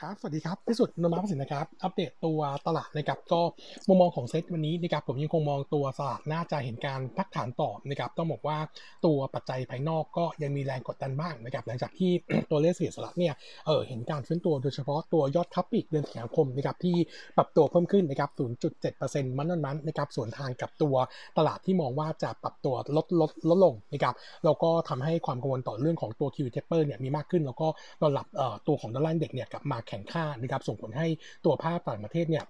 ครับสวัสดีครับพิสุทธิ์นมาประสิทร์นะครับ อัปเดตตัวตลาดนะครับ ก็มุมมองของเซตวันนี้นะครับ ผมยังคงมองตัวตลาดน่าจะเห็นการพักฐานต่อนะครับ ต้องบอกว่าตัวปัจจัยภายนอกก็ยังมีแรงกดดันบ้างนะครับ หลังจากที่ตัวเลขเศรษฐกิจสหรัฐเนี่ย เออเห็นการฟื้นตัวโดยเฉพาะตัวยอดค้าปลีกเดือนสิงหาคมนะครับที่ปรับตัวเพิ่มขึ้นนะครับ 0.7%มันนั้นนะครับ สวนทางกับตัวตลาดที่มองว่าจะปรับตัวลดลดลดลงนะครับ แล้วก็ทำให้ความกังวลต่อเรื่องของตัว QE taper เนี่ยมีมากขึ้น แล้วก็ตลับเอ่อตัวของดอลลาร์เด็กเนี่ยกลับมาแข่งค่านะครับส่งผลให้ตัวภาพต่างประเทศเนี่ย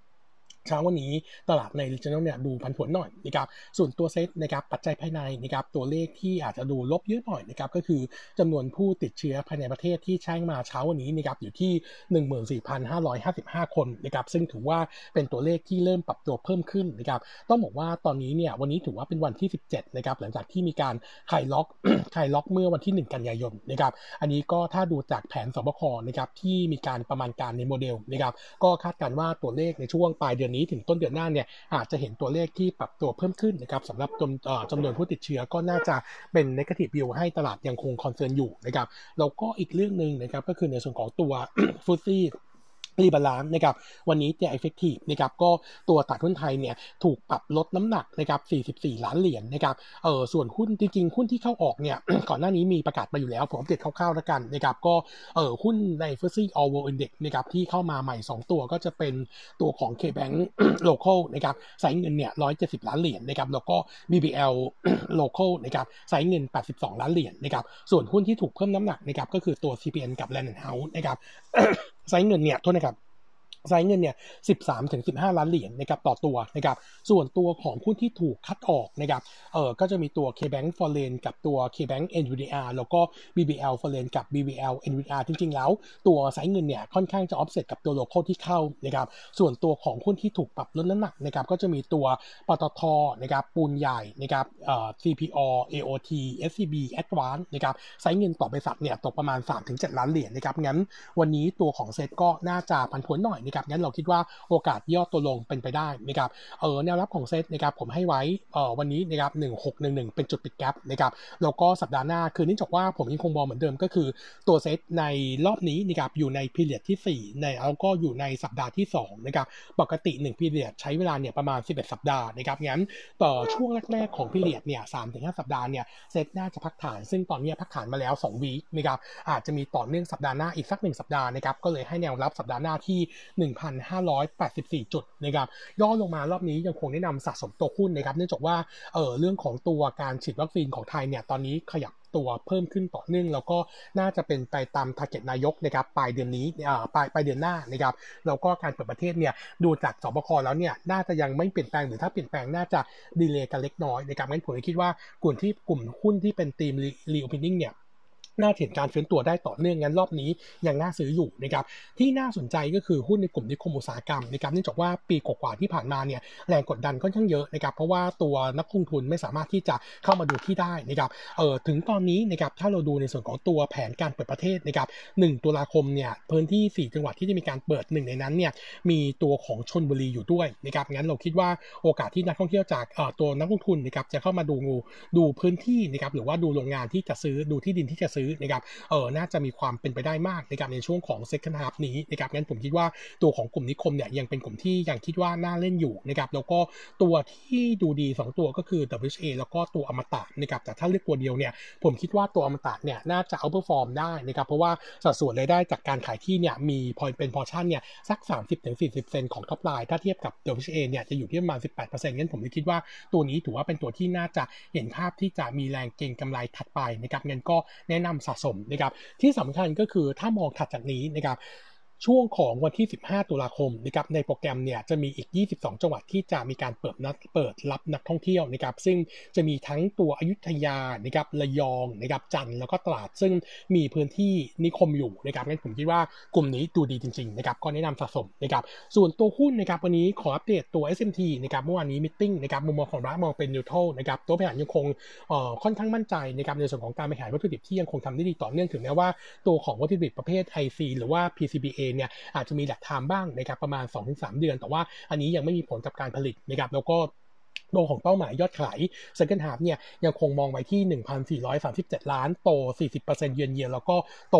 เช้าวันนี้ตลาดใน regional เนี่ยดูผันผวนหน่อยนะครับส่วนตัวเซตนะครับปัจจัยภายในนะครับตัวเลขที่อาจจะดูลบเยอะหน่อยนะครับก็คือจำนวนผู้ติดเชื้อภายในประเทศที่แช่งมาเช้าวันนี้นะครับอยู่ที่ 14,555 คนนะครับซึ่งถือว่าเป็นตัวเลขที่เริ่มปรับตัวเพิ่มขึ้นนะครับต้องบอกว่าตอนนี้เนี่ยวันนี้ถือว่าเป็นวันที่ 17นะครับหลังจากที่มีการคลายล็อกคลายล็อกเมื่อวันที่ 1 กันยายนนะครับอันนี้ก็ถ้าดูจากแผนศบคนะครับที่มีการประมาณการในโมเดลนะครับก็คาดการณ์ว่าตัวเลขในช่วงปลายเดือนนี้ถึงต้นเดือนหน้าเนี่ยอาจจะเห็นตัวเลขที่ปรับตัวเพิ่มขึ้นนะครับสำหรับจำจำนวนผู้ติดเชื้อก็น่าจะเป็น negative view ให้ตลาดยังคง concern อยู่นะครับแล้วก็อีกเรื่องหนึ่งนะครับก็คือในส่วนของตัว FTSE rebalance นะครับวันนี้เนี่ย effective นะครับก็ตัวตลาดหุ้นไทยเนี่ยถูกปรับลดน้ำหนักนะครับ44 ล้านเหรียญนะครับเออส่วนหุ้นจริงๆหุ้นที่เข้าออกเนี่ยก่อนหน้านี้มีประกาศมาอยู่แล้วผมอัปเดตคร่าวๆแล้วกันนะครับก็เออหุ้นใน FTSE All-World Index นะครับที่เข้ามาใหม่ 2 ตัวก็จะเป็นตัวของ K-Bank Local นะครับใส่เงินเนี่ย170 ล้านเหรียญนะครับแล้วก็ BBL Local นะครับใส่เงิน 82 ล้านเหรียญนะครับส่วนหุ้นที่ถูกเพิ่มน้ำหนักนะครับก็คือตัว CPN กับ Land House นะครับไซส์เงินเนี่ยโทษนะครับ ไซส์เงินเนี่ย13ถึง15 ล้านเหรียญนะครับต่อตัวนะครับส่วนตัวของหุ้นที่ถูกคัดออกนะครับเออก็จะมีตัว KBank f o r e i g n กับตัว KBank NVDR แล้วก็ BBL f o r e i g n กับ BBL NVDR จริงๆ แล้ว ตัวไซส์เงินเนี่ยค่อนข้างจะ offset กับตัว local ที่เข้านะครับส่วนตัวของหุ้นที่ถูกปรับลดน้ำหนักนะครับก็จะมีตัวปตทนะครับปูนใหญ่นะครับเอ่อ CPALL AOT SCB Advance นะครับไซส์เงินต่อบริษัทเนี่ยตกประมาณ 3-7 ล้านเหรียญนะครับงั้นวันนี้ตัวของเซตก็น่าจะผันผวนหน่อยนะครับงั้นเราคิดว่าโอกาสย่อตัวลงเป็นไปได้นะครับเออแนวรับของเซตนะครับผมให้ไว้เออวันนี้นะครับ1611เป็นจุดปิด gap นะครับแล้วก็สัปดาห์หน้าคือเนื่องจากว่าผมยังคงมองเหมือนเดิมก็คือตัวเซตในรอบนี้นะครับอยู่ใน period ที่ 4 ในแล้วก็อยู่ในสัปดาห์ที่2นะครับปกติ1 period ใช้เวลาเนี่ยประมาณ 11 สัปดาห์นะครับงั้นต่อช่วงแรกๆของ period เนี่ย3-5สัปดาห์เนี่ยเซตน่าจะพักฐาน ซึ่งตอนนี้พักฐานมาแล้ว2 week นะครับอาจจะมีต่อเนื่องสัปดาห์หน้าอีกสักหนึ่งสัปดาห์นะครับก็เลยให้แนวรับสัปดาห์หน้าที่1,584 จุดนะครับย่อลงมารอบนี้ยังคงแนะนำสะสมตัวหุ้นนะครับเนื่องจากว่าเออเรื่องของตัวการฉีดวัคซีนของไทยเนี่ยตอนนี้ขยับตัวเพิ่มขึ้นต่อเนื่องแล้วก็น่าจะเป็นไปตาม target นายกนะครับปลายเดือนนี้อ่าปลายปลายเดือนหน้านะครับแล้วก็การเปิดประเทศเนี่ยดูจากสบคแล้วเนี่ยน่าจะยังไม่เปลี่ยนแปลงหรือถ้าเปลี่ยนแปลงน่าจะดีเลย์กันเล็กน้อยนะครับงั้นผมคิดว่ากลุ่มที่กลุ่มหุ้นที่เป็นทีมรีโอเพนนิ่งเนี่ย น่าเห็นการฟื้นตัวได้ต่อเนื่องงั้นรอบนี้ยังน่าซื้ออยู่นะครับที่น่าสนใจก็คือหุ้นในกลุ่มนิคมอุตสาหกรรมนะครับเนื่องจากว่าปีกว่าที่ผ่านมาเนี่ยแรงกดดันค่อนข้างเยอะนะครับเพราะว่าตัวนักลงทุนไม่สามารถที่จะเข้ามาดูที่ได้นะครับเออถึงตอนนี้นะครับถ้าเราดูในส่วนของตัวแผนการเปิดประเทศนะครับ1ตุลาคมเนี่ยพื้นที่ 4 จังหวัดที่จะมีการเปิดหนึ่งในนั้นเนี่ยมีตัวของชนบุรีอยู่ด้วยนะครับงั้นเราคิดว่าโอกาสที่นักท่องเที่ยวจากเอ่อตัวนักลงทุนนะครับจะเข้ามาดูดูพื้นที่นะครับหรือว่าดูโรงงานที่จะซื้อดูที่ดินที่จะซื้อนะครับเออน่าจะมีความเป็นไปได้มากในการในช่วงของ second half นี้นะครับงั้นผมคิดว่าตัวของกลุ่มนิคมเนี่ยยังเป็นกลุ่มที่ยังคิดว่าน่าเล่นอยู่นะครับแล้วก็ตัวที่ดูดี 2 ตัวก็คือ WHA แล้วก็ตัวอมตะนะครับแต่ถ้าเลือกตัวเดียวเนี่ยผมคิดว่าตัวอมตะเนี่ยน่าจะ outperform ได้นะครับเพราะว่าสัดส่วนรายได้จากการขายที่เนี่ยมีพอเป็นพอชั่นเนี่ยสัก 30-40เปอร์เซ็นต์ของ top line ถ้าเทียบกับ WHA เนี่ยจะอยู่ที่ประมาณ 18%งั้นผมคิดว่าตัวนี้ถือว่าเป็นตัวที่น่าจะเห็นภาพที่จะมีแรงเก็งกำไรถัดไปนะครับงั้นก็แนะนำสะสมนะครับที่สำคัญก็คือถ้ามองถัดจากนี้นะครับ ช่วงของวันที่ 15 ตุลาคมนะครับในโปรแกรมเนี่ยจะมีอีก 22 จังหวัดที่จะมีการเปิดนัดเปิดรับนักท่องเที่ยวนะครับซึ่งจะมีทั้งตัวอยุธยานะครับระยองนะครับจันทร์แล้วก็ตราด ซึ่งมีพื้นที่นิคมอยู่นะครับงั้นผมคิดว่ากลุ่มนี้ดูดีจริงๆนะครับก็แนะนำสะสมนะครับส่วนตัวหุ้นนะครับวันนี้ขออัปเดตตัว SMT นะครับเมื่อวานนี้มิ팅นะครับมุมมองของร้านมองเป็นนิวโตรนะครับตัวบริหารยังคงเอ่อค่อนข้างมั่นใจนะครับในส่วนของการบริหารวัตถุดิบที่ยังคงทำได้ดีต่อเนื่องถึงแม้ว่าตัวของวัตถุดิบประเภท IC หรือว่า PCBA เนี่ยอาจจะมีแหลกไทม์บ้างนะครับประมาณ 2-3 เดือน แต่ว่าอันนี้ยังไม่มีผลกับการผลิตนะครับแล้วก็ ตัวของเป้าหมายยอดขาย second half เนี่ยยังคงมองไว้ที่ 1,437 ล้าน โต 40%เยือนเยียแล้วก็โต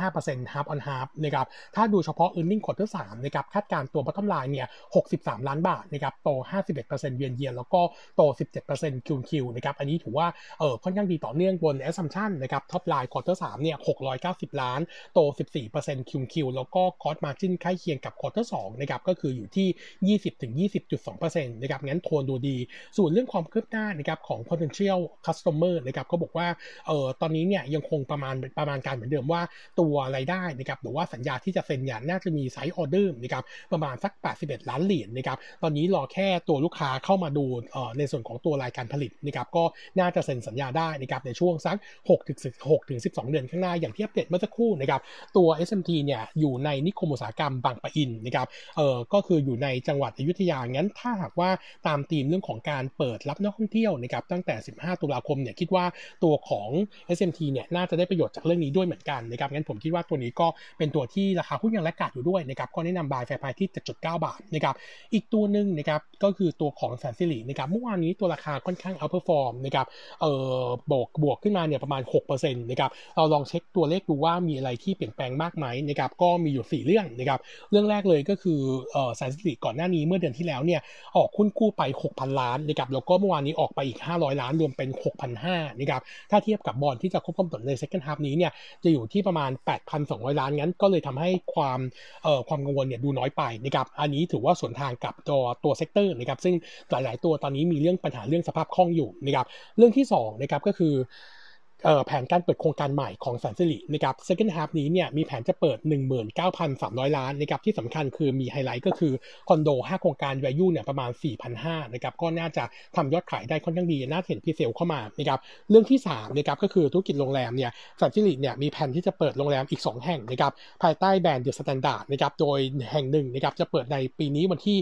25% half on half นะครับถ้าดูเฉพาะ earning quarter 3นะครับคาดการตัว bottom line เนี่ย 63 ล้านบาทนะครับโต 51%เยือนเยียแล้วก็โต 17% QQ นะครับอันนี้ถือว่าเออค่อนข้างดีต่อเนื่องบน assumption นะครับ top line quarter 3เนี่ย 690 ล้าน โต 14% QoQ แล้วก็ gross margin ใกล้เคียงกับ quarter 2นะครับก็คืออยู่ที่ 20-20.2%นะครับงั้นโทนดูดีส่วนเรื่องความคืบหน้านะครับของ potential customer นะครับก็บอกว่าเอ่อตอนนี้เนี่ยยังคงประมาณประมาณการเหมือนเดิมว่าตัวรายได้นะครับหรือว่าสัญญาที่จะเซ็นเนี่ยน่าจะมี size order นะครับประมาณสัก 81 ล้านเหรียญนะครับตอนนี้รอแค่ตัวลูกค้าเข้ามาดูเอ่อในส่วนของตัวรายการผลิตนะครับก็น่าจะเซ็นสัญญาได้นะครับในช่วงสัก6ถึง6ถึง12 เดือนข้างหน้าอย่างที่อัปเดตเมื่อสักครู่นะครับตัว SMT เนี่ยอยู่ในนิคมอุตสาหกรรมบางปะอินนะครับเอ่อก็คืออยู่ในจังหวัดอยุธยางั้นถ้าหากว่าตามธีมเรื่องของการเปิดรับนักท่องเที่ยวนะครับตั้งแต่ 15 ตุลาคมเนี่ยคิดว่าตัวของ SMT เนี่ยน่าจะได้ประโยชน์จากเรื่องนี้ด้วยเหมือนกันนะครับงั้นผมคิดว่าตัวนี้ก็เป็นตัวที่ราคาหุ้นยัง laggard อยู่ด้วยนะครับก็แนะนำ buy fair price ที่7.9 บาทนะครับอีกตัวหนึ่งนะครับก็คือตัวของแสนสิรินะครับเมื่อวานนี้ตัวราคาค่อนข้าง outperform นะครับเอ่อบวกบวกขึ้นมาเนี่ยประมาณ6%นะครับเราลองเช็คตัวเลขดูว่ามีอะไรที่เปลี่ยนแปลงมากไหมนะครับก็มีอยู่ 4 เรื่องนะครับเรื่องแรกเลยก็คือเอ่อแสนสิริก่อนหน้านี้เมื่อเดือนที่แล้วเนี่ยออกหุ้นกู้ไป 6,000ล้านนะครับแล้วก็เมื่อวานนี้ออกไปอีก 500 ล้านรวมเป็น 6,500นะครับถ้าเทียบกับบอลที่จะครบกำหนดใน second half นี้เนี่ยจะอยู่ที่ประมาณ 8,200 ล้านงั้น ก็เลยทำให้ความเอ่อความกังวลเนี่ยดูน้อยไปนะครับอันนี้ถือว่าสวนทางกับตัวตัว sector นะครับซึ่งหลาย ๆ ตัวตอนนี้มีเรื่องปัญหาเรื่องสภาพคล่องอยู่นะครับเรื่องที่2นะครับก็คือ แผนการเปิดโครงการใหม่ของแสนสิรินะครับ second half นี้เนี่ยมีแผนจะเปิด 19,300 ล้านนะครับที่สำคัญคือมีไฮไลท์ก็คือคอนโด 5 โครงการ value เนี่ยประมาณ 4,500นะครับก็น่าจะทำยอดขายได้ค่อนข้างดี น่าเห็น presale เข้ามานะครับเรื่องที่3นะครับก็คือธุรกิจโรงแรมเนี่ยแสนสิริเนี่ยมีแผนที่จะเปิดโรงแรมอีก 2 แห่งนะครับภายใต้แบรนด์ The Standard นะครับโดยแห่งหนึ่งนะครับจะเปิดในปีนี้วันที่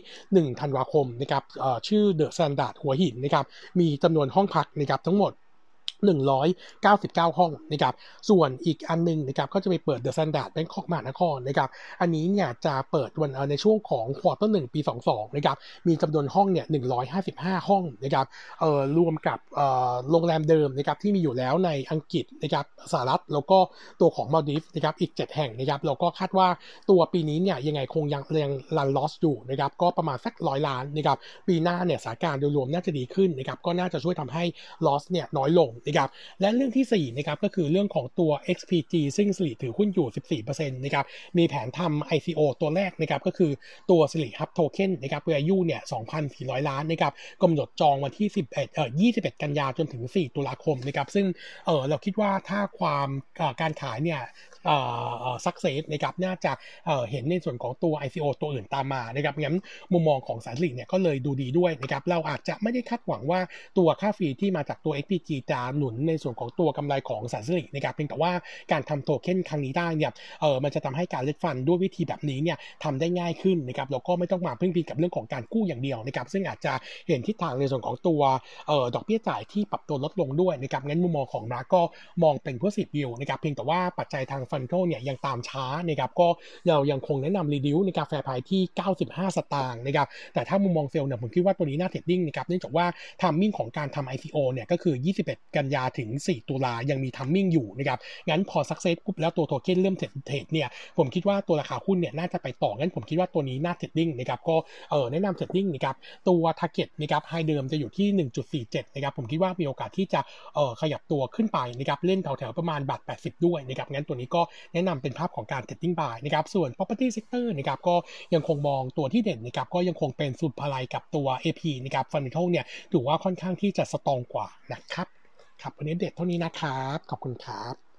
1 ธันวาคมนะครับชื่อ The Standard หัวหินนะครับมีจำนวนห้องพักนะครับทั้งหมด 199 ห้องนะครับส่วนอีกอันนึงนะครับก็จะไปเปิด The Standard Bangkok มหานครนะครับอันนี้เนี่ยจะเปิดวันในช่วงของ quarter หนึ่งปี 22นะครับมีจำนวนห้องเนี่ย155 ห้องนะครับเอ่อรวมกับเอ่อโรงแรมเดิมนะครับที่มีอยู่แล้วในอังกฤษนะครับสหรัฐแล้วก็ตัวของมาดิฟนะครับอีก 7 แห่งนะครับเราก็คาดว่าตัวปีนี้เนี่ยยังไงคงยังยังรันลอสอยู่นะครับก็ประมาณสักร้อยล้านนะครับปีหน้าเนี่ยสถานการณ์โดยรวมน่าจะดีขึ้นนะครับก็น่าจะช่วยทำให้ลอสเนี่ยน้อยลงนะครับและเรื่องที่4นะครับก็คือเรื่องของตัว XPG ซึ่งสิริถือหุ้นอยู่ 14%นะครับมีแผนทำ ICO ตัวแรกนะครับก็คือตัวสิริฮับโทเค็นนะครับเวอายุเนี่ย 2,400 ล้านนะครับกำหนดจองวันที่ 11เอ่อ21 กันยาจนถึง 4 ตุลาคมนะครับซึ่งเออเราคิดว่าถ้าความการขายเนี่ยสักเซสนะครับน่าจะเห็นในส่วนของตัว ICO ตัวอื่นตามมานะครับงั้นมุมมองของสารสิริเนี่ยก็เลยดูดีด้วยนะครับเราอาจจะไม่ได้คาดหวังว่าตัวค่าฟรีที่มาจากตัว XPG จะหนุนในส่วนของตัวกำไรของสารสิรินะครับเพียงแต่ว่าการทำโทเค็นครั้งนี้ได้เนี่ยเออมันจะทำให้การเล็ดฟันด้วยวิธีแบบนี้เนี่ยทำได้ง่ายขึ้นนะครับแล้วก็ไม่ต้องมาพึ่งพิงกับเรื่องของการกู้อย่างเดียวนะครับซึ่งอาจจะเห็นทิศทางในส่วนของตัวเออดอกเบี้ยจ่ายที่ปรับตัวลดลงด้วยนะครับงั้นมุมมองของมาก็มองเป็นเพื่อสิบวิวนะครับเพียงแต่ว่าปัจจัยทางฟันโกเนี่ยยังตามช้านะครับก็เรายังคงแนะนำรีดิวในกาแฟพายที่ 95 สตางค์นะครับแต่ถ้ามุมมองเซลล์เนี่ยผมคิดว่าตัวนี้น่าเทรดดิ้งนะครับเนื่องจากว่าทามมิ่งของการทำ ICO เนี่ยก็คือ 21 กันยาถึง 4 ตุลายังมีทามมิ่งอยู่นะครับ งั้นพอสักเซสปุ๊บแล้วตัวโทเค็นเริ่มเทรดเนี่ย ผมคิดว่าตัวราคาหุ้นเนี่ยน่าจะไปต่อ งั้นผมคิดว่าตัวนี้น่าเทรดดิ้งนะครับ ก็เออแนะนำ trading นะครับ ตัว target นะครับ high เดิมจะอยู่ที่ 1.47 นะครับ ผมคิดว่ามีโอกาสที่จะเออขยับตัวขึ้นไปนะครับ เล่นแถวๆประมาณบาท80 ด้วยนะครับ งั้นตัวนี้ก็แนะนำเป็นภาพของการ trading buy นะครับ ส่วน property sector นะครับ ก็ยังคงมองตัวที่เด่นนะครับ ก็ยังคงเป็นศุภาลัยกับตัว AP นะครับ fundamental เนี่ยถือว่าค่อนข้างที่จะ strong กว่านะครับ ครับวันนี้เด็ดเท่านี้นะครับ ขอบคุณครับ